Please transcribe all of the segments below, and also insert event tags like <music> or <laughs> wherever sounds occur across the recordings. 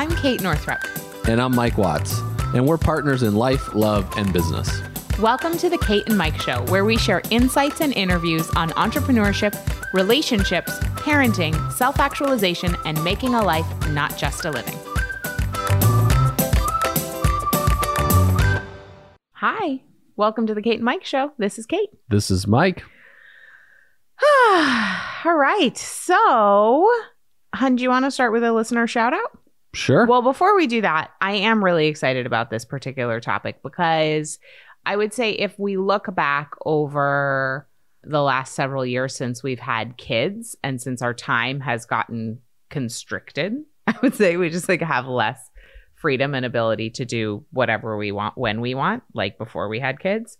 I'm Kate Northrup. And I'm Mike Watts. And we're partners in life, love, and business. Welcome to the Kate and Mike Show, where we share insights and interviews on entrepreneurship, relationships, parenting, self actualization, and making a life, not just a living. Hi, welcome to the Kate and Mike Show. This is Kate. This is Mike. <sighs> All right. So, hun, do you want to start with a listener shout out? Sure. Well, before we do that, I am really excited about this particular topic because I would say if we look back over the last several years since we've had kids and since our time has gotten constricted, <laughs> I would say we just like have less freedom and ability to do whatever we want when we want, like before we had kids.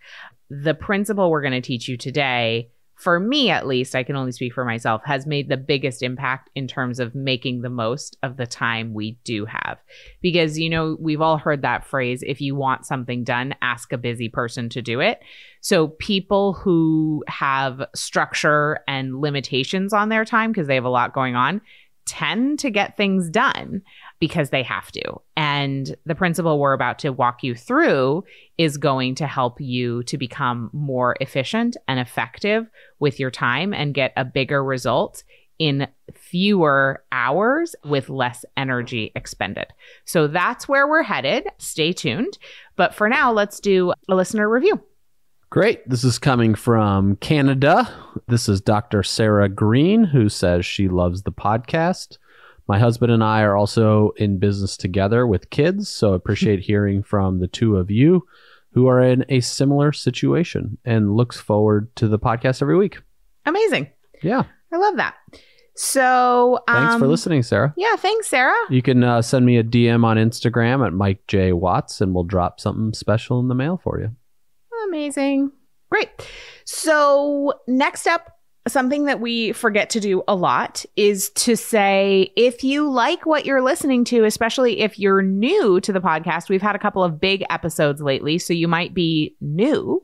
The principle we're going to teach you today for me at least, I can only speak for myself, has made the biggest impact in terms of making the most of the time we do have. Because, you know, we've all heard that phrase if you want something done, ask a busy person to do it. So people who have structure and limitations on their time because they have a lot going on tend to get things done because they have to. And the principle we're about to walk you through is going to help you to become more efficient and effective with your time and get a bigger result in fewer hours with less energy expended. So that's where we're headed. Stay tuned. But for now, let's do a listener review. Great. This is coming from Canada. This is Dr. Sarah Green, who says she loves the podcast. My husband and I are also in business together with kids, so I appreciate hearing from the two of you who are in a similar situation and looks forward to the podcast every week. Amazing. Yeah. I love that. So, Thanks for um, listening, Sarah. Yeah, thanks, Sarah. You can uh, send me a DM on Instagram at Mike J Watts, and we'll drop something special in the mail for you. Amazing. Great. So, next up, something that we forget to do a lot is to say if you like what you're listening to, especially if you're new to the podcast, we've had a couple of big episodes lately, so you might be new.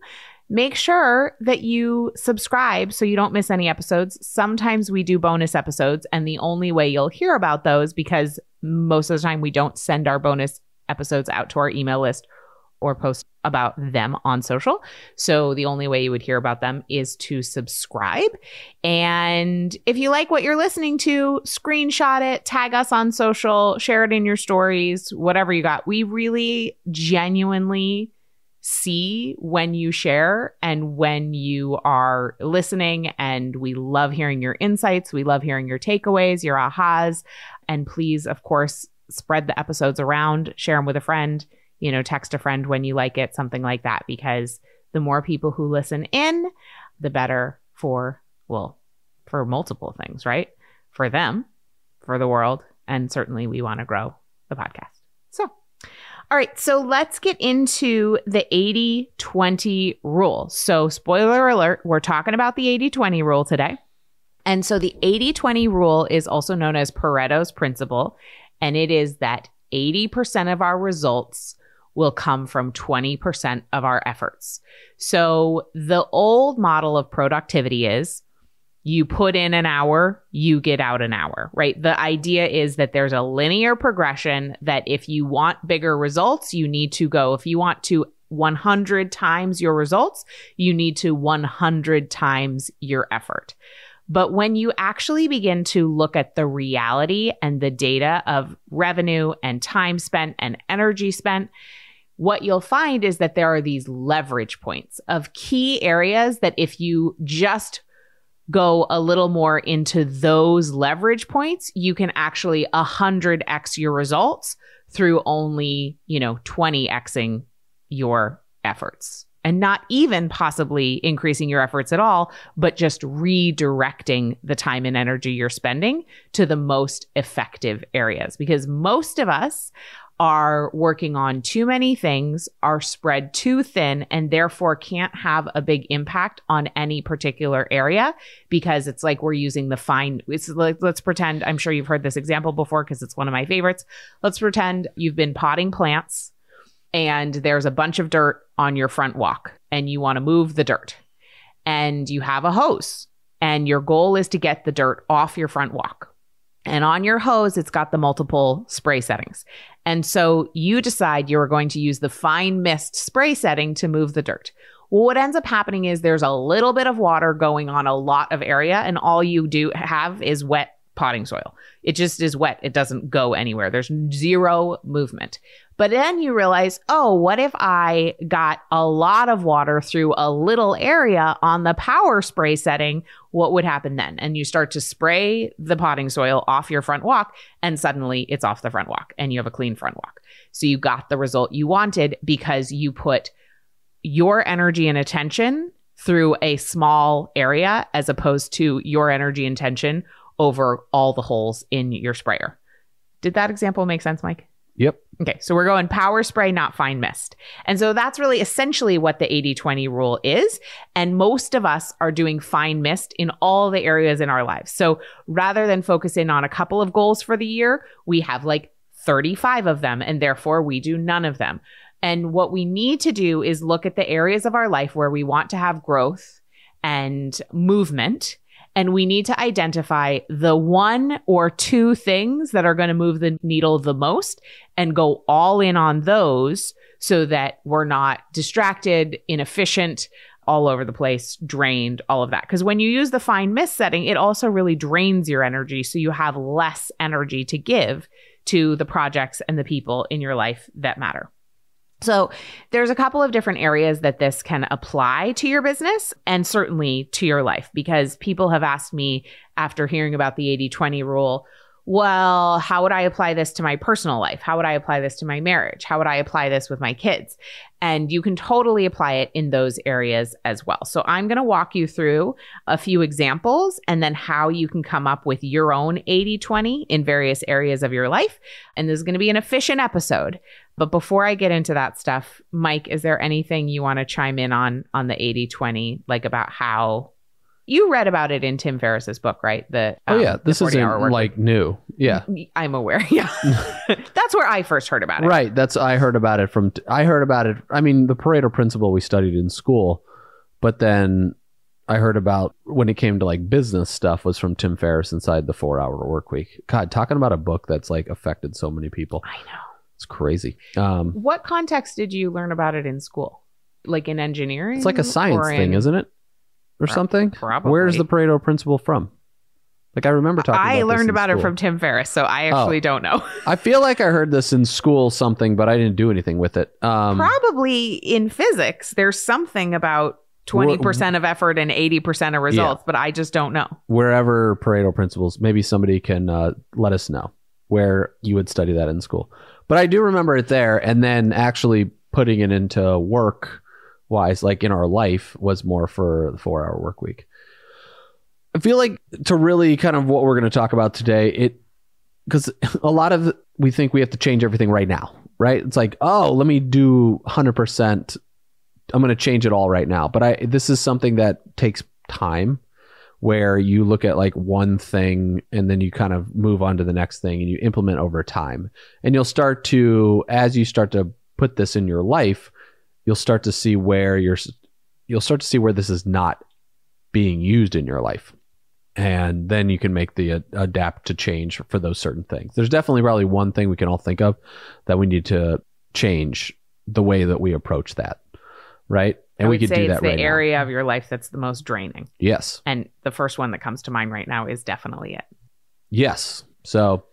Make sure that you subscribe so you don't miss any episodes. Sometimes we do bonus episodes, and the only way you'll hear about those, because most of the time we don't send our bonus episodes out to our email list or post about them on social. So the only way you would hear about them is to subscribe. And if you like what you're listening to, screenshot it, tag us on social, share it in your stories, whatever you got. We really genuinely see when you share and when you are listening. And we love hearing your insights. We love hearing your takeaways, your ahas. And please, of course, spread the episodes around, share them with a friend you know, text a friend when you like it, something like that, because the more people who listen in, the better for, well, for multiple things, right? For them, for the world, and certainly we want to grow the podcast. So, all right, so let's get into the 80 20 rule. So, spoiler alert, we're talking about the 80 20 rule today. And so, the 80 20 rule is also known as Pareto's principle, and it is that 80% of our results will come from 20% of our efforts. So the old model of productivity is you put in an hour, you get out an hour, right? The idea is that there's a linear progression that if you want bigger results, you need to go, if you want to 100 times your results, you need to 100 times your effort. But when you actually begin to look at the reality and the data of revenue and time spent and energy spent, what you'll find is that there are these leverage points of key areas that if you just go a little more into those leverage points, you can actually 100x your results through only, you know, 20xing your efforts and not even possibly increasing your efforts at all, but just redirecting the time and energy you're spending to the most effective areas. Because most of us are working on too many things, are spread too thin, and therefore can't have a big impact on any particular area because it's like we're using the fine. It's like, let's pretend, I'm sure you've heard this example before because it's one of my favorites. Let's pretend you've been potting plants and there's a bunch of dirt on your front walk and you want to move the dirt and you have a hose and your goal is to get the dirt off your front walk And on your hose, it's got the multiple spray settings. And so you decide you're going to use the fine mist spray setting to move the dirt. Well, what ends up happening is there's a little bit of water going on a lot of area, and all you do have is wet potting soil. It just is wet. It doesn't go anywhere. There's zero movement. But then you realize, oh, what if I got a lot of water through a little area on the power spray setting? What would happen then? And you start to spray the potting soil off your front walk, and suddenly it's off the front walk and you have a clean front walk. So you got the result you wanted because you put your energy and attention through a small area as opposed to your energy and over all the holes in your sprayer. Did that example make sense, Mike? Yep. Okay, so we're going power spray, not fine mist. And so that's really essentially what the 80 20 rule is. And most of us are doing fine mist in all the areas in our lives. So rather than focus in on a couple of goals for the year, we have like 35 of them, and therefore we do none of them. And what we need to do is look at the areas of our life where we want to have growth and movement and we need to identify the one or two things that are going to move the needle the most and go all in on those so that we're not distracted, inefficient, all over the place, drained, all of that. Because when you use the fine mist setting, it also really drains your energy. So you have less energy to give to the projects and the people in your life that matter. So there's a couple of different areas that this can apply to your business and certainly to your life because people have asked me after hearing about the 80/20 rule, well, how would I apply this to my personal life? How would I apply this to my marriage? How would I apply this with my kids? And you can totally apply it in those areas as well. So I'm going to walk you through a few examples and then how you can come up with your own 80 20 in various areas of your life. And this is going to be an efficient episode. But before I get into that stuff, Mike, is there anything you want to chime in on on the 80 20, like about how you read about it in Tim Ferriss's book, right? The oh yeah, um, this the 40 hour isn't like new. Yeah. I'm aware. <laughs> Yeah, <laughs> that's where I first heard about it. right. That's I heard about it from. I heard about it. I mean, the Pareto principle we studied in school, but then I heard about when it came to like business stuff was from Tim Ferriss inside the Four Hour Work Week. God, talking about a book that's like affected so many people. I know. It's crazy. Um, What context did you learn about it in school? Like in engineering? it's like a science or thing, isn't it? Or something. probably. Where's the Pareto principle from? Like I remember talking. I about learned about it from Tim Ferriss, so I actually Oh. don't know. <laughs> I feel like I heard this in school something, but I didn't do anything with it. Um, Probably in physics, there's something about 20% of effort and 80% of results, but I just don't know. wherever Pareto principles, maybe somebody can uh, let us know where you would study that in school. But I do remember it there, and then actually putting it into work wise, like in our life, was more for the four hour work week. I feel like to really kind of what we're going to talk about today, it because <laughs> a lot of we think we have to change everything right now, right? It's like, oh, let me do 100%. I'm going to change it all right now. But I this is something that takes time where you look at like one thing and then you kind of move on to the next thing and you implement over time. And you'll start to as you start to put this in your life, you'll start to see where you're you'll start to see where this is not being used in your life. And then you can make the uh, adapt to change for those certain things. There's definitely probably one thing we can all think of that we need to change the way that we approach that. Right? And we could say do it's that the right now. area of your life that's the most draining. Yes. And the first one that comes to mind right now is definitely it. Yes. So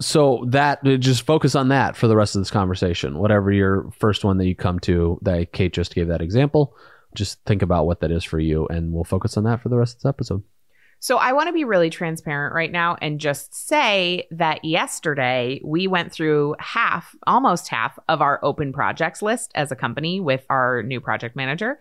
so that uh, just focus on that for the rest of this conversation. Whatever your first one that you come to that Kate just gave that example, just think about what that is for you and we'll focus on that for the rest of this episode. So I want to be really transparent right now and just say that yesterday we went through half, almost half of our open projects list as a company with our new project manager.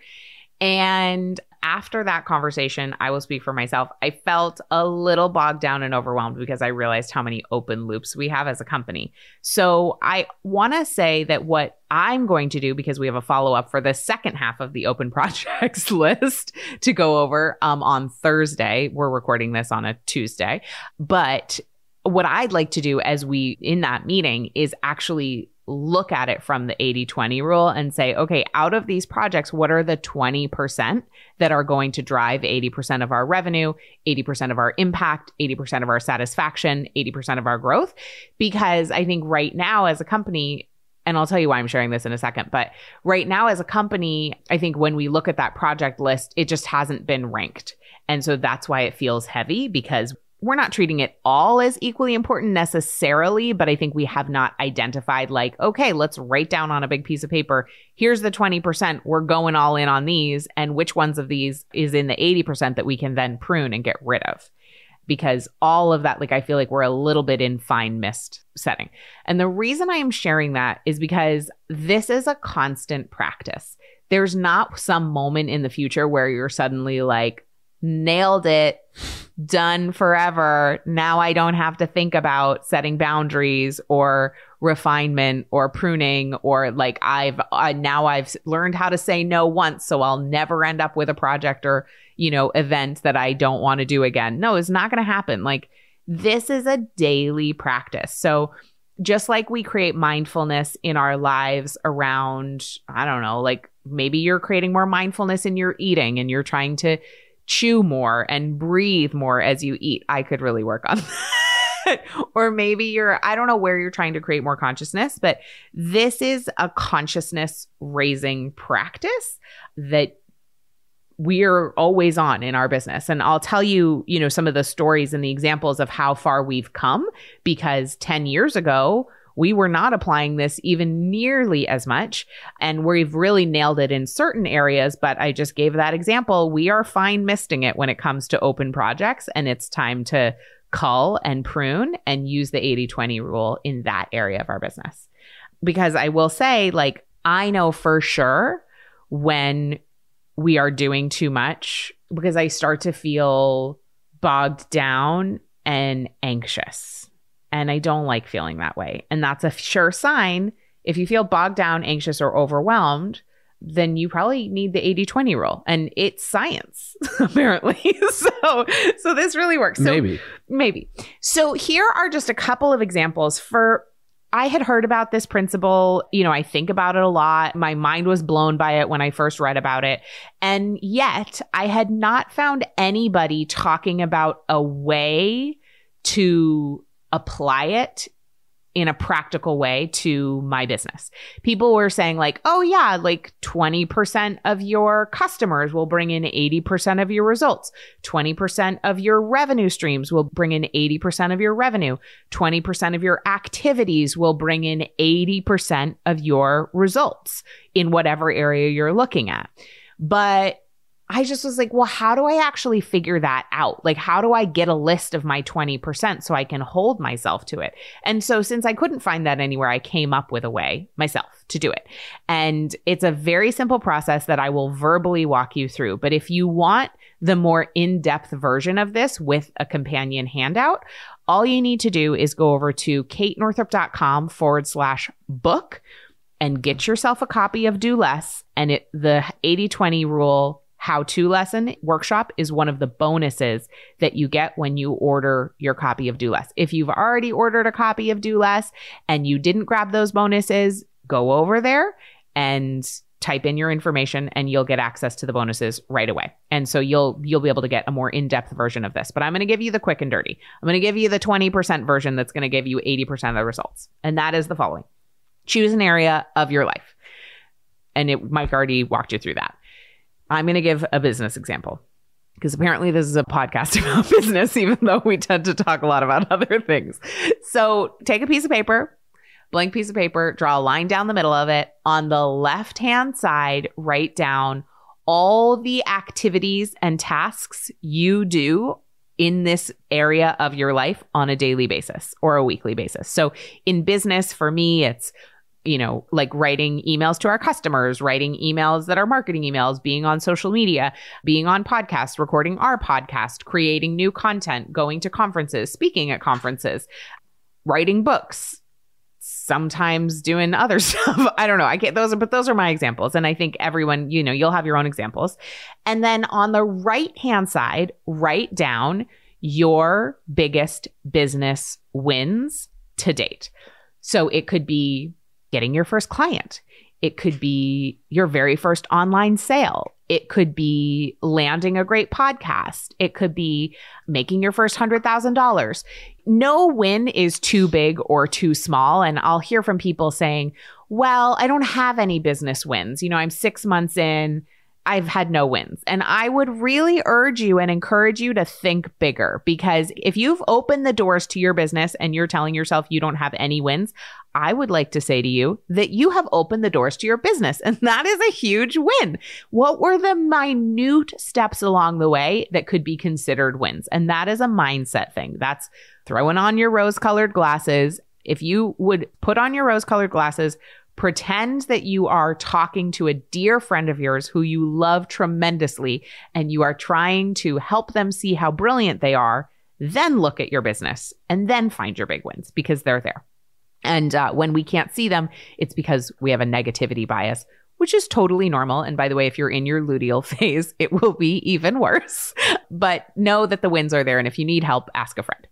And after that conversation, I will speak for myself. I felt a little bogged down and overwhelmed because I realized how many open loops we have as a company. So I want to say that what I'm going to do, because we have a follow up for the second half of the open <laughs> projects list to go over um, on Thursday. We're recording this on a Tuesday. But what I'd like to do as we in that meeting is actually look at it from the 80 20 rule and say, okay, out of these projects, what are the 20% that are going to drive 80% of our revenue, 80% of our impact, 80% of our satisfaction, 80% of our growth? Because I think right now as a company, and I'll tell you why I'm sharing this in a second, but right now as a company, I think when we look at that project list, it just hasn't been ranked. And so that's why it feels heavy because we're not treating it all as equally important necessarily, but I think we have not identified, like, okay, let's write down on a big piece of paper, here's the 20%, we're going all in on these, and which ones of these is in the 80% that we can then prune and get rid of. Because all of that, like, I feel like we're a little bit in fine mist setting. And the reason I am sharing that is because this is a constant practice. There's not some moment in the future where you're suddenly like, nailed it done forever. Now I don't have to think about setting boundaries or refinement or pruning or like I've uh, now I've learned how to say no once so I'll never end up with a project or you know event that I don't want to do again. No, it's not going to happen. Like this is a daily practice. So just like we create mindfulness in our lives around I don't know, like maybe you're creating more mindfulness in your eating and you're trying to chew more and breathe more as you eat. I could really work on <laughs> that. or maybe you're, I don't know where you're trying to create more consciousness, but this is a consciousness raising practice that we're always on in our business. And I'll tell you, you know, some of the stories and the examples of how far we've come because 10 years ago, we were not applying this even nearly as much. And we've really nailed it in certain areas. But I just gave that example. We are fine misting it when it comes to open projects. And it's time to cull and prune and use the 80 20 rule in that area of our business. Because I will say, like, I know for sure when we are doing too much because I start to feel bogged down and anxious. And I don't like feeling that way. And that's a sure sign. If you feel bogged down, anxious, or overwhelmed, then you probably need the 80-20 rule. And it's science, <laughs> apparently. <laughs> so so this really works. So, maybe. Maybe. So here are just a couple of examples for I had heard about this principle. You know, I think about it a lot. My mind was blown by it when I first read about it. And yet, I had not found anybody talking about a way to apply it in a practical way to my business. People were saying like, "Oh yeah, like 20% of your customers will bring in 80% of your results. 20% of your revenue streams will bring in 80% of your revenue. 20% of your activities will bring in 80% of your results in whatever area you're looking at." But I just was like, well, how do I actually figure that out? Like, how do I get a list of my 20% so I can hold myself to it? And so, since I couldn't find that anywhere, I came up with a way myself to do it. And it's a very simple process that I will verbally walk you through. But if you want the more in depth version of this with a companion handout, all you need to do is go over to katenorthrup.com forward slash book and get yourself a copy of Do Less. And it, the 80 20 rule how to lesson workshop is one of the bonuses that you get when you order your copy of Do Less. If you've already ordered a copy of Do Less and you didn't grab those bonuses, go over there and type in your information and you'll get access to the bonuses right away. And so you'll you'll be able to get a more in-depth version of this. But I'm going to give you the quick and dirty. I'm going to give you the 20% version that's going to give you 80% of the results. And that is the following. Choose an area of your life. And it Mike already walked you through that. I'm going to give a business example because apparently this is a podcast <laughs> about business, even though we tend to talk a lot about <laughs> other things. So take a piece of paper, blank piece of paper, draw a line down the middle of it. On the left hand side, write down all the activities and tasks you do in this area of your life on a daily basis or a weekly basis. So in business, for me, it's you know, like writing emails to our customers, writing emails that are marketing emails, being on social media, being on podcasts, recording our podcast, creating new content, going to conferences, speaking at conferences, writing books, sometimes doing <laughs> other stuff. I don't know. I get those, are but those are my examples. And I think everyone, you know, you'll have your own examples. And then on the right hand side, write down your biggest business wins to date. So it could be getting your first client. It could be your very first online sale. It could be landing a great podcast. It could be making your first $100,000. No win is too big or too small. And I'll hear from people saying, well, I don't have any business wins. You know, I'm six months in. I've had no wins. And I would really urge you and encourage you to think bigger because if you've opened the doors to your business and you're telling yourself you don't have any wins, I would like to say to you that you have opened the doors to your business. And <laughs> that is a huge win. What were the minute steps along the way that could be considered wins? And that is a mindset thing. That's throwing on your rose colored glasses. If you would put on your rose colored glasses, Pretend that you are talking to a dear friend of yours who you love tremendously and you are trying to help them see how brilliant they are. Then look at your business and then find your big wins because they're there. And uh, when we can't see them, it's because we have a negativity bias, which is totally normal. And by the way, if you're in your luteal <laughs> phase, it will be even worse. <laughs> But know that the wins are there. And if you need help, ask a friend.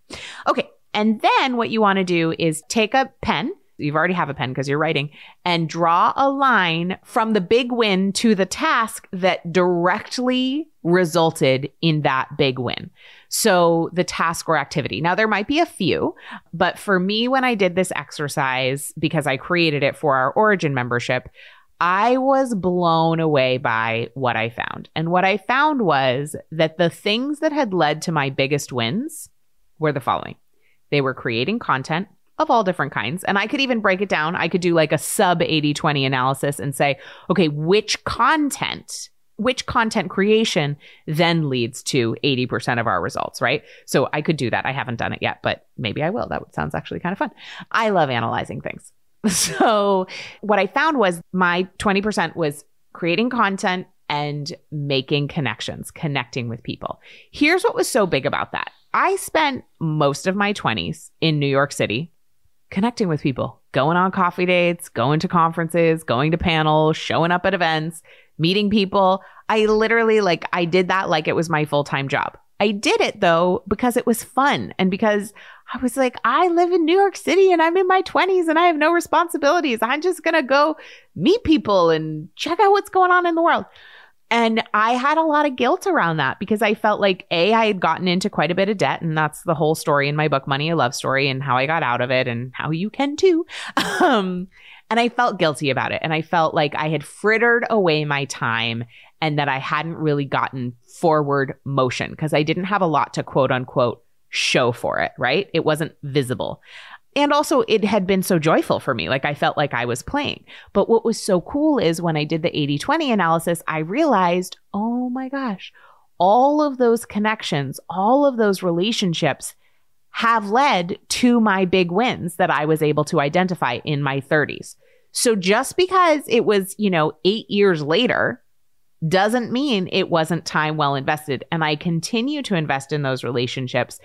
Okay. And then what you want to do is take a pen you've already have a pen because you're writing and draw a line from the big win to the task that directly resulted in that big win. So the task or activity. Now there might be a few, but for me when I did this exercise because I created it for our origin membership, I was blown away by what I found. And what I found was that the things that had led to my biggest wins were the following. They were creating content of all different kinds. And I could even break it down. I could do like a sub 80 20 analysis and say, okay, which content, which content creation then leads to 80% of our results, right? So I could do that. I haven't done it yet, but maybe I will. That sounds actually kind of fun. I love analyzing things. <laughs> So what I found was my 20% was creating content and making connections, connecting with people. Here's what was so big about that. I spent most of my 20s in New York City, connecting with people, going on coffee dates, going to conferences, going to panels, showing up at events, meeting people. I literally like I did that like it was my full-time job. I did it though because it was fun and because I was like, I live in New York City and I'm in my 20s and I have no responsibilities. I'm just going to go meet people and check out what's going on in the world. And I had a lot of guilt around that because I felt like A, I had gotten into quite a bit of debt. And that's the whole story in my book, Money, a Love Story, and how I got out of it and how you can too. <laughs> Um, and I felt guilty about it. And I felt like I had frittered away my time and that I hadn't really gotten forward motion because I didn't have a lot to quote unquote show for it, right? It wasn't visible. And also, it had been so joyful for me. Like, I felt like I was playing. But what was so cool is when I did the 80 20 analysis, I realized, oh my gosh, all of those connections, all of those relationships have led to my big wins that I was able to identify in my 30s. So just because it was, you know, eight years later doesn't mean it wasn't time well invested. And I continue to invest in those relationships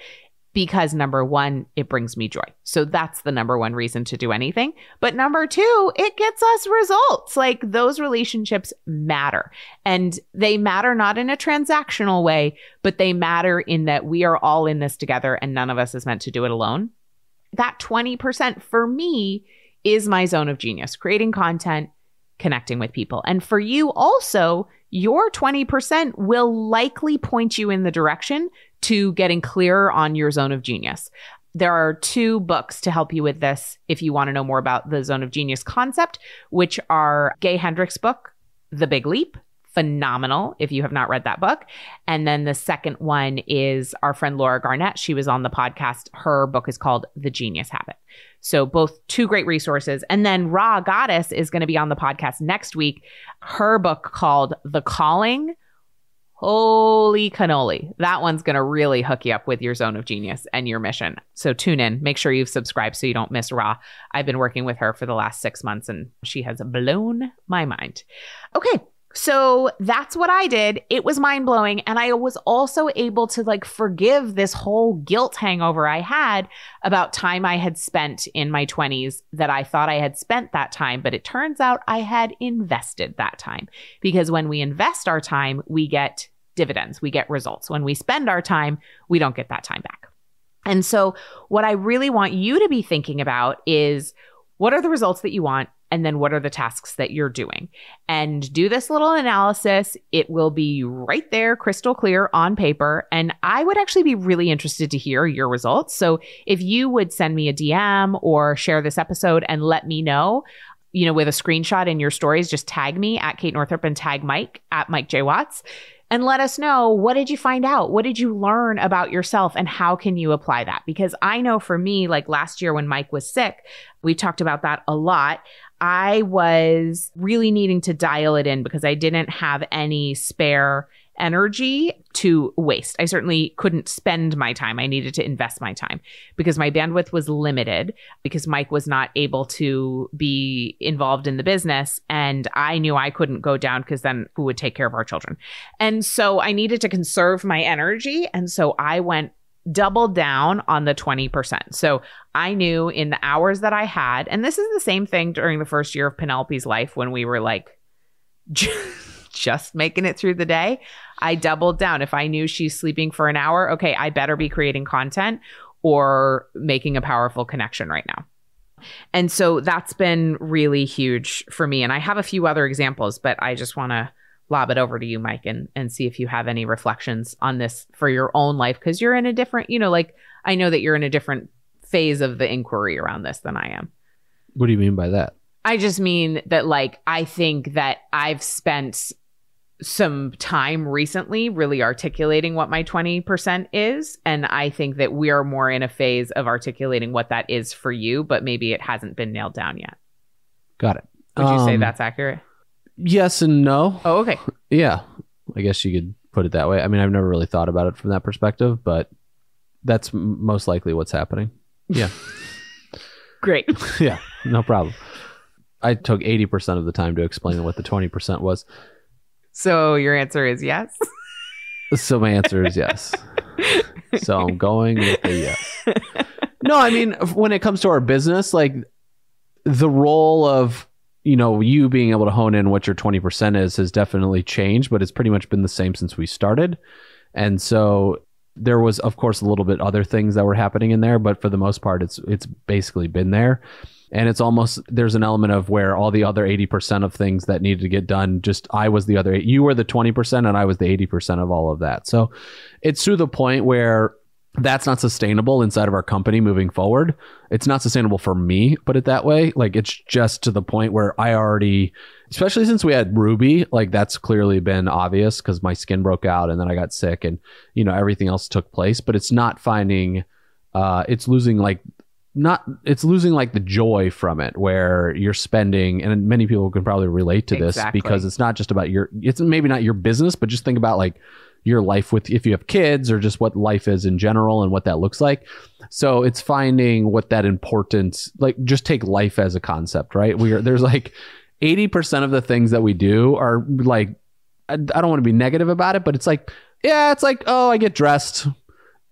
because number one, it brings me joy. So that's the number one reason to do anything. But number two, it gets us results. Like those relationships matter and they matter not in a transactional way, but they matter in that we are all in this together and none of us is meant to do it alone. That 20% for me is my zone of genius, creating content, connecting with people. And for you also, your 20% will likely point you in the direction to getting clearer on your zone of genius. There are two books to help you with this if you want to know more about the zone of genius concept, which are Gay Hendricks' book, The Big Leap. Phenomenal if you have not read that book. And then the second one is our friend Laura Garnett. She was on the podcast. Her book is called The Genius Habit. So both two great resources. And then Rha Goddess is going to be on the podcast next week. Her book called The Calling Holy cannoli. That one's going to really hook you up with your zone of genius and your mission. So tune in. Make sure you've subscribed so you don't miss Rha. I've been working with her for the last six months and she has blown my mind. Okay. So that's what I did. It was mind blowing. And I was also able to like forgive this whole guilt hangover I had about time I had spent in my 20s that I thought I had spent that time. But it turns out I had invested that time because when we invest our time, we get dividends, we get results. When we spend our time, we don't get that time back. And so, what I really want you to be thinking about is what are the results that you want? And then what are the tasks that you're doing and do this little analysis it will be right there crystal clear on paper and i would actually be really interested to hear your results so if you would send me a dm or share this episode and let me know you know with a screenshot in your stories just tag me at kate northrup and tag mike at mike j watts and let us know what did you find out? What did you learn about yourself and how can you apply that? Because I know for me, like last year when Mike was sick, we talked about that a lot. I was really needing to dial it in because I didn't have any spare energy to waste. I certainly couldn't spend my time. I needed to invest my time because my bandwidth was limited because Mike was not able to be involved in the business. And I knew I couldn't go down because then who would take care of our children? And so I needed to conserve my energy. And so I went doubled down on the 20%. So I knew in the hours that I had, and this is the same thing during the first year of Penelope's life when we were like, <laughs> just making it through the day, I doubled down. If I knew she's sleeping for an hour, okay, I better be creating content or making a powerful connection right now. And so that's been really huge for me. And I have a few other examples, but I just want to lob it over to you, Mike, and, and see if you have any reflections on this for your own life. Cause you're in a different, you know, like I know that you're in a different phase of the inquiry around this than I am. What do you mean by that? I just mean that, like, I think that I've spent some time recently really articulating what my 20% is. And I think that we are more in a phase of articulating what that is for you, but maybe it hasn't been nailed down yet. Got it. Would you say um, that's accurate? Yes and no. Oh, okay. Yeah. I guess you could put it that way. I mean, I've never really thought about it from that perspective, but that's most likely what's happening. Yeah. <laughs> Great. <laughs> yeah. No problem. I took 80% of the time to explain what the 20% was. So your answer is yes? <laughs> So my answer is yes. so I'm going with a yes. No, I mean, when it comes to our business, like the role of, you know, you being able to hone in what your 20% is has definitely changed, but it's pretty much been the same since we started. And so there was of course a little bit other things that were happening in there, but for the most part it's it's basically been there and it's almost there's an element of where all the other 80% of things that needed to get done just i was the other you were the 20% and i was the 80% of all of that so it's to the point where that's not sustainable inside of our company moving forward. It's not sustainable for me put it that way. Like it's just to the point where i already especially since we had ruby like that's clearly been obvious because my skin broke out and then i got sick and you know everything else took place. But it's not finding uh, it's losing like not it's losing like the joy from it where you're spending and many people can probably relate to this exactly. because it's not just about your it's maybe not your business but just think about like your life with if you have kids or just what life is in general and what that looks like. So it's finding what that importance like just take life as a concept right? We are there's like 80% of the things that we do are like I, I don't want to be negative about it but it's like yeah it's like oh i get dressed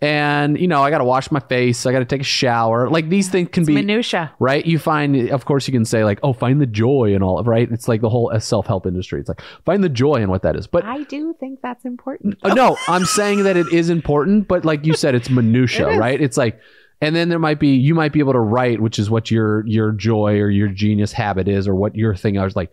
and you know i gotta wash my face. I gotta take a shower. Like these things can it's be minutia. Right? You find of course you can say like oh find the joy and all right? It's like the whole self-help industry. It's like find the joy in what that is. But i do think that's important. Uh, no i'm saying that it is important but like you said it's minutia it right? It's like and then there might be you might be able to write which is what your your joy or your genius habit is or what your thing is like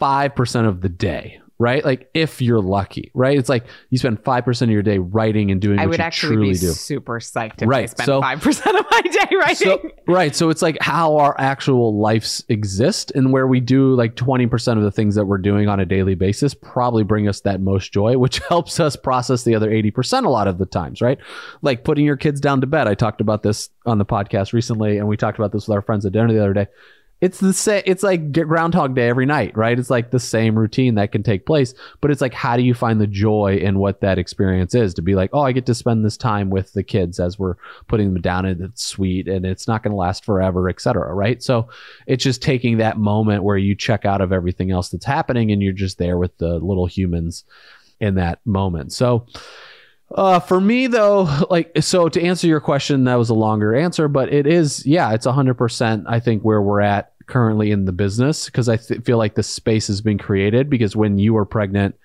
5% of the day right? Like if you're lucky, right? It's like you spend five percent of your day writing and doing. I would actually be do. super psyched if right. I spent five percent of my day <laughs> writing. So, right. So it's like how our actual lives exist and where we do like twenty percent of the things that we're doing on a daily basis probably bring us that most joy, which <laughs> helps us process the other eighty percent a lot of the times, right? Like putting your kids down to bed. I talked about this on the podcast recently, and we talked about this with our friends at dinner the other day it's the same it's like groundhog day every night right? It's like the same routine that can take place but it's like how do you find the joy in what that experience is? To be like oh i get to spend this time with the kids as we're putting them down and it's sweet and it's not going to last forever etc right? So it's just taking that moment where you check out of everything else that's happening and you're just there with the little humans in that moment. So uh, for me though, <laughs> like so to answer your question, that was a longer answer, but it is yeah, it's hundred percent. I think where we're at currently in the business because I th- feel like the space has been created because when you were pregnant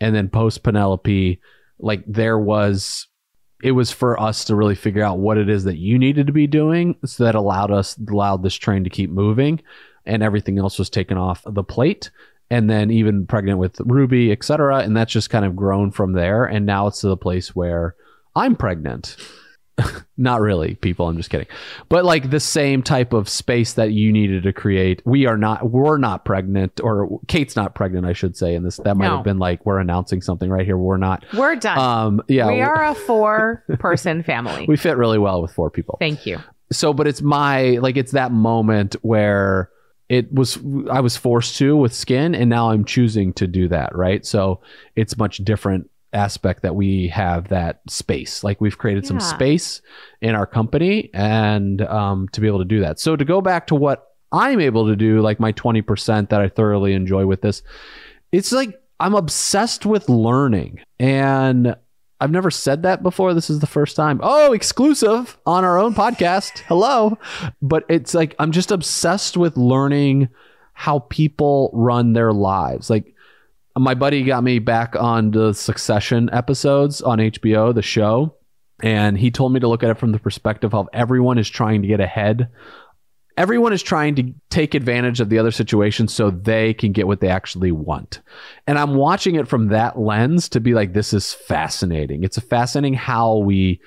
and then post Penelope, like there was it was for us to really figure out what it is that you needed to be doing so that allowed us allowed this train to keep moving and everything else was taken off the plate. And then even pregnant with Ruby, et cetera. And that's just kind of grown from there. And now it's to the place where I'm pregnant. <laughs> not really, people. I'm just kidding. But like the same type of space that you needed to create. We are not, we're not pregnant, or Kate's not pregnant, I should say. And this, that might No. have been like, we're announcing something right here. We're not. We're done. Um, yeah. we are a <laughs> four person family. we fit really well with four people. Thank you. so but it's my like it's that moment where it was i was forced to with skin and now i'm choosing to do that right? So it's much different aspect that we have that space. Like we've created some space in our company and um, to be able to do that. So to go back to what i'm able to do like my 20% that i thoroughly enjoy with this it's like i'm obsessed with learning. And I've never said that before. This is the first time. Oh, exclusive on our own podcast. Hello. But it's like I'm just obsessed with learning how people run their lives. Like my buddy got me back on the Succession episodes on HBO, the show, and he told me to look at it from the perspective of everyone is trying to get ahead. Everyone is trying to take advantage of the other situation so they can get what they actually want. And I'm watching it from that lens to be like, this is fascinating. It's a fascinating how we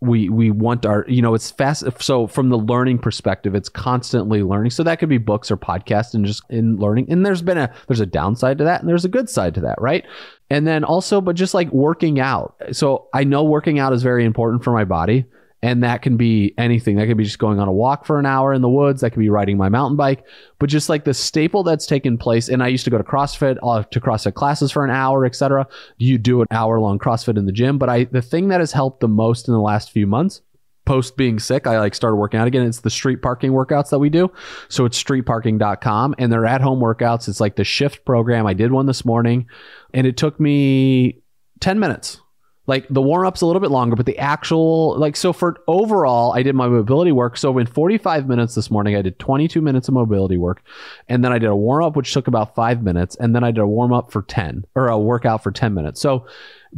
we we want our you know it's fast so from the learning perspective it's constantly learning. So that could be books or podcasts and just in learning. And there's been a there's a downside to that and there's a good side to that right? And then also but just like working out. So i know working out is very important for my body and that can be anything. That could be just going on a walk for an hour in the woods. That could be riding my mountain bike. But just like the staple that's taken place and i used to go to crossfit uh, to crossfit classes for an hour etc you do an hour long crossfit in the gym. But i the thing that has helped the most in the last few months post being sick i like started working out again it's the street parking workouts that we do. So it's streetparking.com and they're at home workouts. It's like the shift program. I did one this morning and it took me 10 minutes like the warm up's a little bit longer, but the actual like so for overall, I did my mobility work. So in 45 minutes this morning, I did 22 minutes of mobility work, and then I did a warm up which took about five minutes, and then I did a warm up for 10 or a workout for 10 minutes. So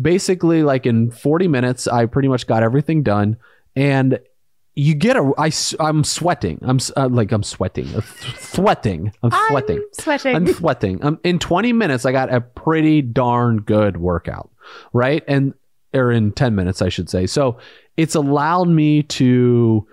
basically, like in 40 minutes, I pretty much got everything done, and you get a I I'm sweating. I'm uh, like I'm sweating, uh, sweating. I'm sweating. I'm sweating. I'm sweating. Um, in 20 minutes, I got a pretty darn good workout, right? And or in 10 minutes, I should say. So it's allowed me to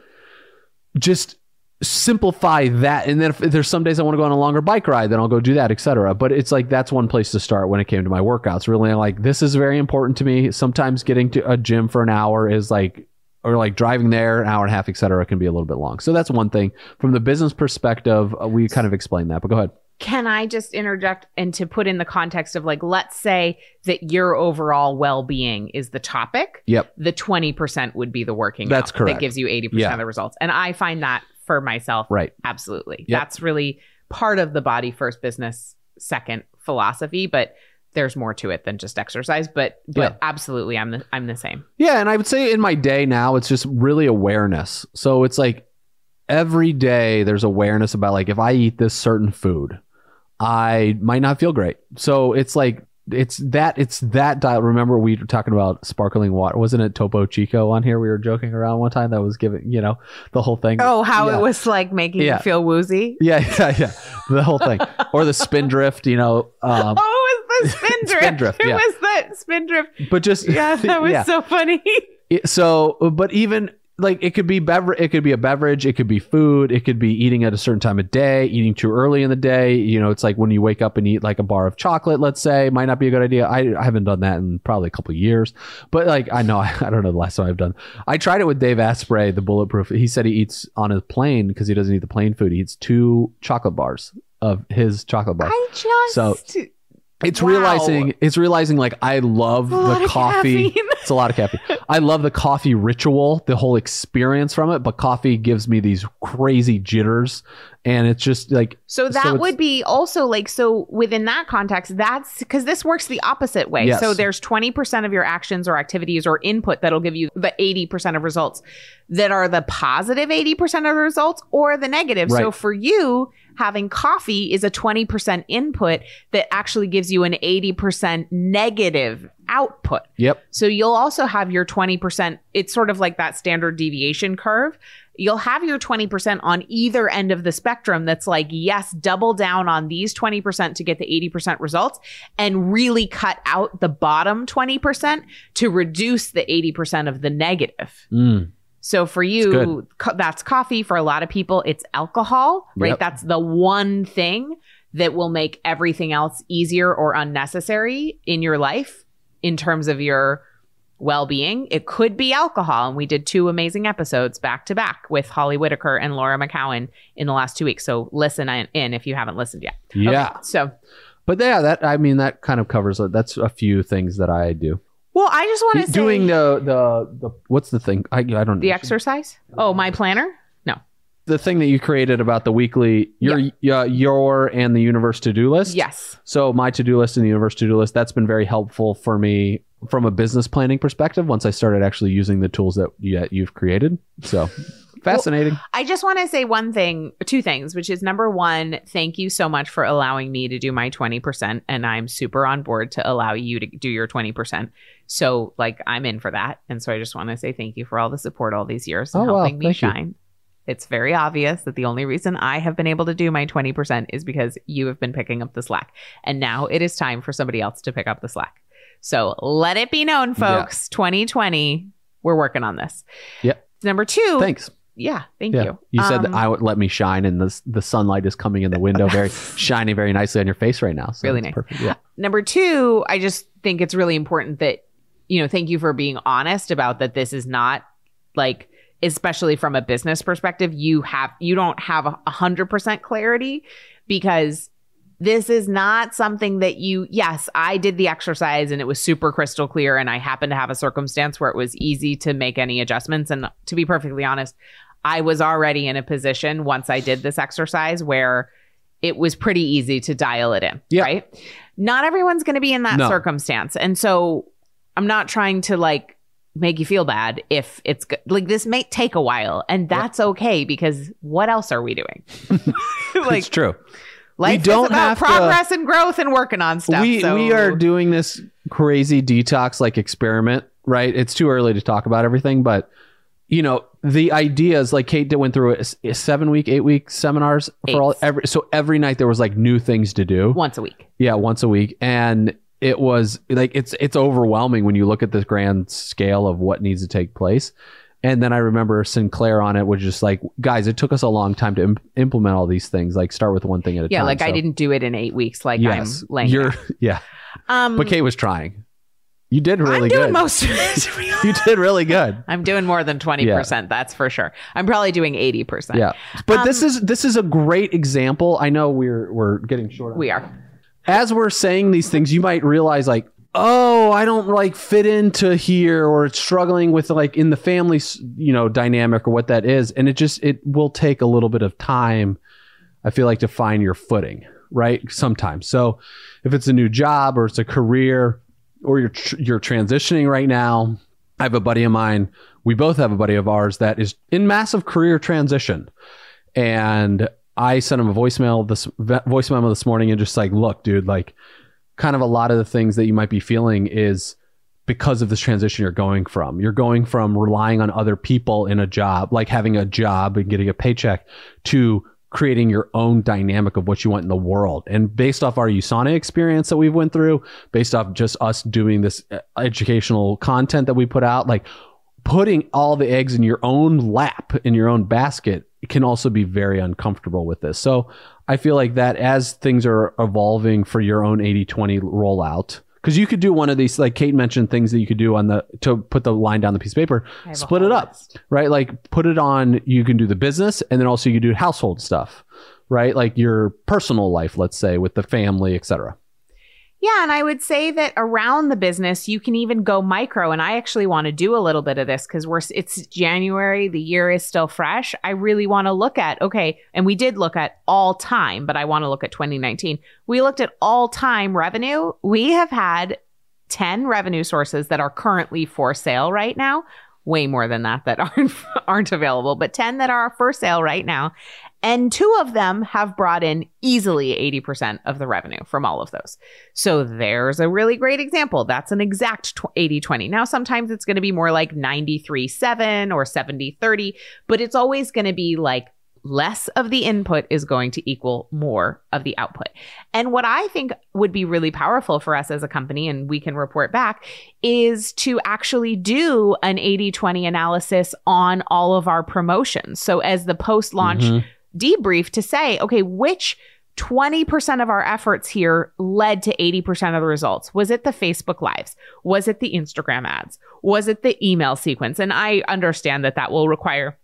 just simplify that. And then if there's some days I want to go on a longer bike ride, then I'll go do that, etc. But it's like that's one place to start when it came to my workouts. Really, like this is very important to me. Sometimes getting to a gym for an hour is like or like driving there an hour and a half, et cetera, can be a little bit long. So that's one thing. From the business perspective, uh, we kind of explained that, but go ahead. Can I just interject and to put in the context of like, let's say that your overall well being is the topic. Yep. The 20% would be the working That's out correct. That gives you 80% Yeah. of the results. And I find that for myself, Right. absolutely. Yep. That's really part of the body first, business second philosophy. But there's more to it than just exercise. But but Yeah. absolutely, I'm the I'm the same. Yeah, and I would say in my day now, it's just really awareness. So it's like every day there's awareness about like if I eat this certain food, I might not feel great. So it's like it's that it's that dial. Remember we were talking about sparkling water, wasn't it? Topo Chico on here. We were joking around one time that was giving you know the whole thing. Oh, how Yeah. it was like making Yeah. you feel woozy. Yeah, <laughs> yeah, yeah. The whole thing, or the spindrift. You know, um, oh, it was the <laughs> spindrift. Spindrift, it was the spindrift. but just Yeah, that <laughs> was yeah. so funny. It- so but even like it could be bever- it could be a beverage it could be food it could be eating at a certain time of day eating too early in the day. You know it's like when you wake up and eat like a bar of chocolate let's say might not be a good idea. I, I haven't done that in probably a couple of years. But like i know <laughs> i don't know the last time i've done. I tried it with dave asprey the bulletproof. He said he eats on his plane because he doesn't eat the plane food. He eats two chocolate bars of his chocolate bar. I just So, it's Wow. realizing it's realizing like i love the coffee. <laughs> it's a lot of caffeine. I love the coffee ritual the whole experience from it but coffee gives me these crazy jitters and it's just like So that it's- would be also like so within that context, that's because this works the opposite way. Yes. So there's 20% of your actions or activities or input that'll give you the 80% of results that are the positive 80% of the results or the negative. So for you, having coffee is a 20% input that actually gives you an 80% negative output. Yep. So you'll also have your 20%. It's sort of like that standard deviation curve. You'll have your 20% on either end of the spectrum that's like, yes, double down on these 20% to get the 80% results and really cut out the bottom 20% to reduce the 80% of the negative. Mm. So for you, co- that's coffee. For a lot of people, it's alcohol, right? Yep. That's the one thing that will make everything else easier or unnecessary in your life in terms of your well being. It could be alcohol. And we did two amazing episodes back to back with Holly Whitaker and Laura McKowen in the last two weeks. So listen in if you haven't listened yet. Okay, Yeah. so, But yeah, that I mean that kind of covers it. That's a few things that I do. well, I just want to say Doing the the the what's the thing? I I don't know. the exercise. Oh, my planner? The thing that you created about the weekly your yeah. Uh, your and the universe to do list. Yes. So my to do list and the universe to do list that's been very helpful for me from a business planning perspective. Once I started actually using the tools that you, you've created, so <laughs> fascinating. I just want to say one thing, two things, which is number one, thank you so much for allowing me to do my 20%. And I'm super on board to allow you to do your 20%. So, like, I'm in for that. And so I just want to say thank you for all the support all these years and Oh, wow. helping me Thank you. It's very obvious that the only reason I have been able to do my 20% is because you have been picking up the slack. And now it is time for somebody else to pick up the slack. So let it be known, Yeah. folks, 2020, we're working on this. Yep. Number two, Thanks. yeah, thank yeah. you. You said that Um, I would let me shine, and the the sunlight is coming in the window, very <laughs> shining very nicely on your face right now. So Really nice. Perfect. Yeah. number two, I just think it's really important that, you know, thank you for being honest about that this is not like, especially from a business perspective, you have, you don't have a hundred percent clarity because this is not something that you, yes, I did the exercise and it was super crystal clear. And I happened to have a circumstance where it was easy to make any adjustments. And to be perfectly honest, I was already in a position once I did this exercise where it was pretty easy to dial it in. Yeah. Right. Not everyone's going to be in that No. circumstance. And so I'm not trying to like make you feel bad if it's good. Like this may take a while and that's okay because what else are we doing? <laughs> <laughs> like it's true. life don't is about have to- progress and growth and working on stuff. we so we are doing this crazy detox like experiment, right? It's too early to talk about everything, but you know the ideas like Kate did went through a, a seven week, eight week seminars for all every so every night there was like new things to do. once a week. Yeah, once a week, and it was like it's it's overwhelming when you look at this grand scale of what needs to take place. And then I remember Sinclair on it was just like, guys, it took us a long time to imp- implement all these things. Like, start with one thing at a Yeah, time. Yeah, like I didn't do it in eight weeks. Like Yes, I'm laying. you're <laughs> yeah, Um, but Kate was trying. You did really I'm doing good. most of it. to be honest. you did really good. <laughs> I'm doing more than 20%, that's for sure. I'm probably doing 80%. Yeah, but this Um, is this is a great example. I know we're we're getting short. on We are. As we're saying these things, you might realize like, oh, I don't like fit into here, or it's struggling with like in the family, you know, dynamic or what that is, and it just it will take a little bit of time. I feel like to find your footing, right? Sometimes. So if it's a new job or it's a career or you're tr- you're transitioning right now, I have a buddy of mine. We both have a buddy of ours that is in massive career transition, and I sent him a voicemail this voice memo this morning and just like, look, dude, like, kind of a lot of the things that you might be feeling is because of this transition you're going from. You're going from relying on other people in a job, like having a job and getting a paycheck, to creating your own dynamic of what you want in the world. And based off our USANA experience that we've went through, based off just us doing this uh, educational content that we put out, like putting all the eggs in your own lap in your own basket can also be very uncomfortable with this. So I feel like that as things are evolving for your own 80-20 rollout, because you could do one of these, like Kate mentioned, things that you could do on the to put the line down the piece of paper, I have a split it up, list. right? Like put it on. You can do the business, and then also you do household stuff, right? Like your personal life, let's say, with the family, etc. Yeah, and I would say that around the business, you can even go micro. And I actually want to do a little bit of this because we're it's January, the year is still fresh. I really want to look at okay, and we did look at all time, but I want to look at 2019. We looked at all time revenue. We have had 10 revenue sources that are currently for sale right now. Way more than that that <laughs> aren't aren't available, but 10 that are for sale right now. And two of them have brought in easily 80% of the revenue from all of those. So there's a really great example. That's an exact 80 20. Now, sometimes it's going to be more like 93 7 or 70 30, but it's always going to be like less of the input is going to equal more of the output. And what I think would be really powerful for us as a company, and we can report back, is to actually do an 80 20 analysis on all of our promotions. So as the post launch, mm-hmm debrief to say, okay, which 20% of our efforts here led to 80% of the results. Was it the Facebook lives? Was it the Instagram ads? Was it the email sequence? And I understand that that will require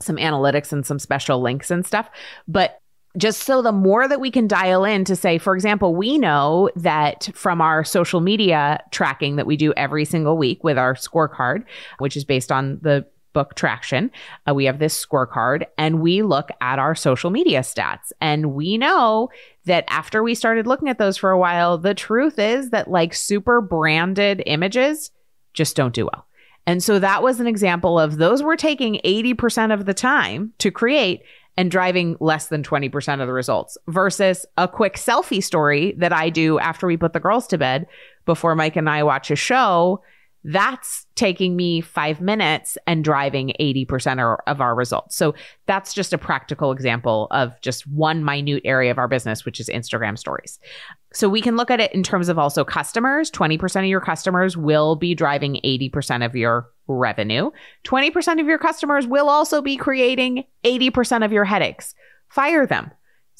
some analytics and some special links and stuff, but just so the more that we can dial in to say, for example, we know that from our social media tracking that we do every single week with our scorecard, which is based on the book traction. Uh, we have this scorecard and we look at our social media stats. And we know that after we started looking at those for a while, the truth is that like super branded images just don't do well. And so that was an example of those were taking 80% of the time to create and driving less than 20% of the results versus a quick selfie story that I do after we put the girls to bed before Mike and I watch a show that's taking me five minutes and driving 80% of our results. So that's just a practical example of just one minute area of our business, which is Instagram stories. So we can look at it in terms of also customers. 20% of your customers will be driving 80% of your revenue. 20% of your customers will also be creating 80% of your headaches. Fire them.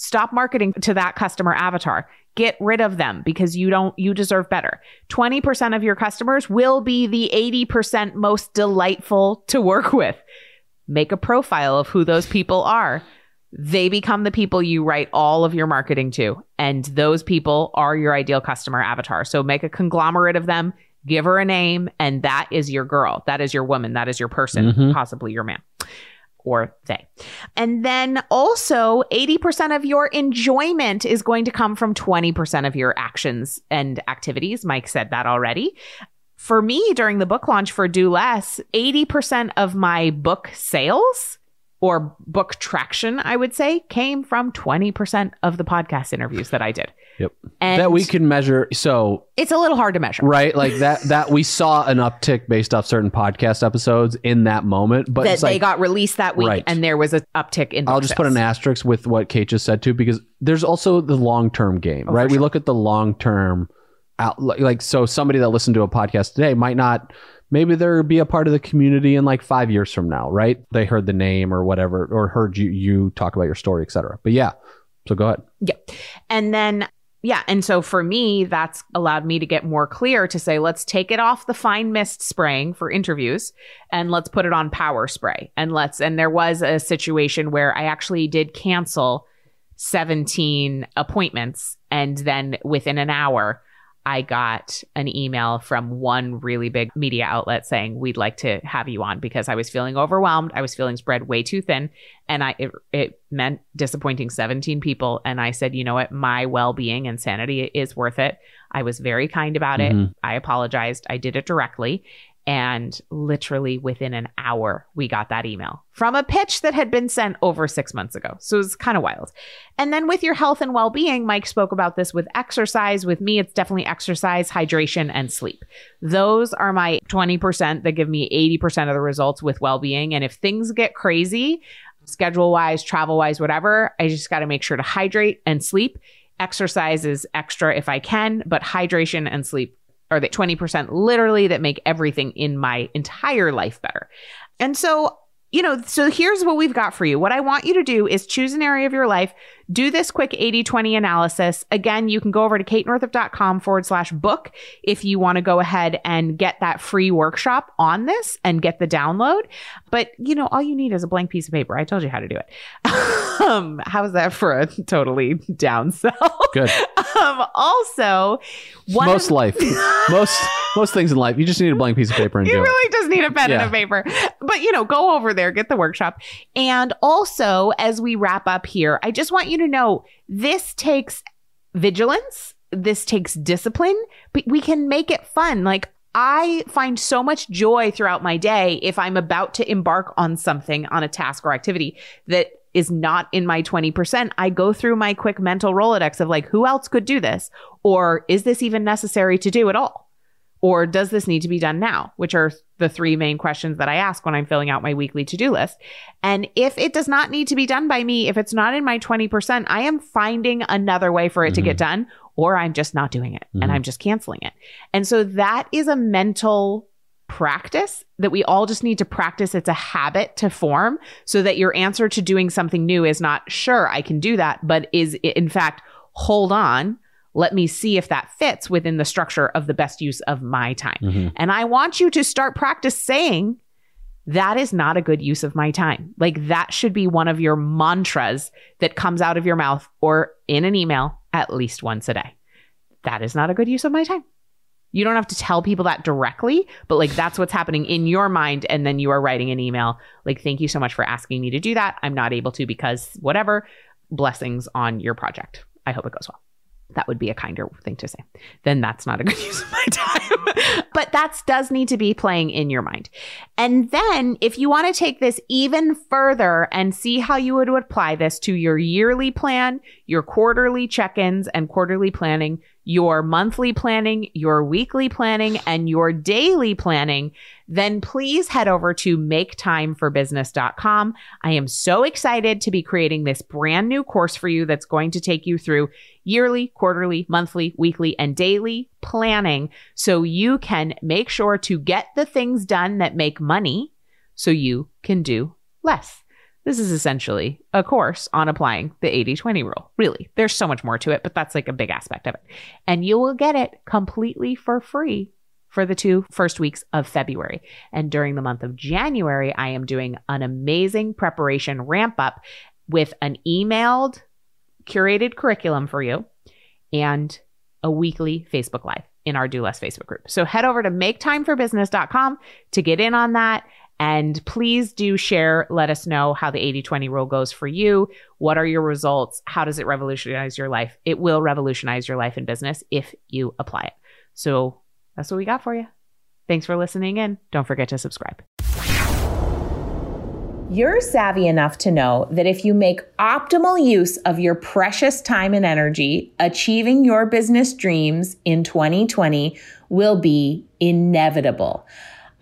Stop marketing to that customer avatar. Get rid of them because you don't, you deserve better. 20% of your customers will be the 80% most delightful to work with. Make a profile of who those people are. They become the people you write all of your marketing to. And those people are your ideal customer avatar. So make a conglomerate of them, give her a name, and that is your girl. That is your woman. That is your person, mm-hmm. possibly your man or they. And then also 80% of your enjoyment is going to come from 20% of your actions and activities. Mike said that already. For me, during the book launch for Do Less, 80% of my book sales or book traction, I would say, came from 20% of the podcast interviews that I did. Yep. And that we can measure. So it's a little hard to measure. Right. Like that, that we saw an uptick based off certain podcast episodes in that moment, but that they like, got released that week right. and there was an uptick in. I'll just sales. put an asterisk with what Kate just said too, because there's also the long term game, oh, right? Sure. We look at the long term out, like, so somebody that listened to a podcast today might not maybe they'll be a part of the community in like five years from now, right? They heard the name or whatever, or heard you you talk about your story, etc. But yeah, so go ahead. Yeah, and then yeah, and so for me, that's allowed me to get more clear to say, let's take it off the fine mist spraying for interviews and let's put it on power spray. And let's, and there was a situation where I actually did cancel 17 appointments. And then within an hour, I got an email from one really big media outlet saying we'd like to have you on because I was feeling overwhelmed. I was feeling spread way too thin, and I it, it meant disappointing 17 people. And I said, you know what, my well being and sanity is worth it. I was very kind about mm-hmm. it. I apologized. I did it directly, and literally within an hour, we got that email from a pitch that had been sent over six months ago. So it was kind of wild. And then with your health and well being, Mike spoke about this with exercise. With me, it's definitely exercise, hydration, and sleep. Those are my 20% that give me 80% of the results with well being. And if things get crazy, schedule wise, travel wise, whatever, I just got to make sure to hydrate and sleep. Exercise is extra if I can, but hydration and sleep or the 20% literally that make everything in my entire life better. And so you know, so here's what we've got for you. What I want you to do is choose an area of your life, do this quick 80 20 analysis. Again, you can go over to katenorthrup.com forward slash book if you want to go ahead and get that free workshop on this and get the download. But, you know, all you need is a blank piece of paper. I told you how to do it. <laughs> um, how's that for a totally down sell? Good. <laughs> um, also, most life, <laughs> most most things in life, you just need a blank piece of paper and you do really it. just need a pen yeah. and a paper. But you know, go over there, get the workshop, and also as we wrap up here, I just want you to know this takes vigilance. This takes discipline, but we can make it fun. Like I find so much joy throughout my day if I'm about to embark on something, on a task or activity that is not in my 20%, I go through my quick mental Rolodex of like, who else could do this? Or is this even necessary to do at all? Or does this need to be done now? Which are the three main questions that I ask when I'm filling out my weekly to do list. And if it does not need to be done by me, if it's not in my 20%, I am finding another way for it mm-hmm. to get mm-hmm. done, or I'm just not doing it mm-hmm. and I'm just canceling it. And so that is a mental practice that we all just need to practice. It's a habit to form so that your answer to doing something new is not, sure, I can do that, but is in fact, hold on let me see if that fits within the structure of the best use of my time. Mm-hmm. And I want you to start practice saying, that is not a good use of my time. Like that should be one of your mantras that comes out of your mouth or in an email at least once a day. That is not a good use of my time. You don't have to tell people that directly, but like that's what's happening in your mind. And then you are writing an email like, thank you so much for asking me to do that. I'm not able to because whatever. Blessings on your project. I hope it goes well that would be a kinder thing to say. Then that's not a good <laughs> use of my time. but that does need to be playing in your mind. And then if you want to take this even further and see how you would apply this to your yearly plan, your quarterly check-ins and quarterly planning, your monthly planning, your weekly planning, and your daily planning, then please head over to maketimeforbusiness.com. I am so excited to be creating this brand new course for you that's going to take you through yearly, quarterly, monthly, weekly, and daily planning so you can make sure to get the things done that make money so you can do less. This is essentially a course on applying the 80 20 rule. Really, there's so much more to it, but that's like a big aspect of it. And you will get it completely for free for the two first weeks of February. And during the month of January, I am doing an amazing preparation ramp up with an emailed, curated curriculum for you and a weekly Facebook Live in our Do Less Facebook group. So head over to maketimeforbusiness.com to get in on that. And please do share, let us know how the 80 20 rule goes for you. What are your results? How does it revolutionize your life? It will revolutionize your life and business if you apply it. So that's what we got for you. Thanks for listening in. Don't forget to subscribe. You're savvy enough to know that if you make optimal use of your precious time and energy, achieving your business dreams in 2020 will be inevitable.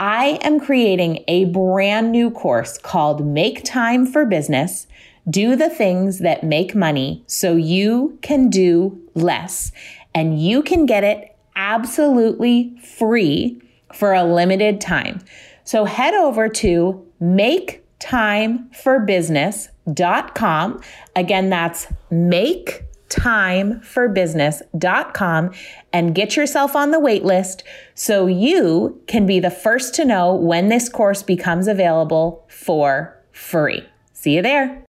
I am creating a brand new course called Make Time for Business. Do the things that make money so you can do less. And you can get it absolutely free for a limited time. So head over to maketimeforbusiness.com. Again, that's make timeforbusiness.com and get yourself on the wait list so you can be the first to know when this course becomes available for free. See you there.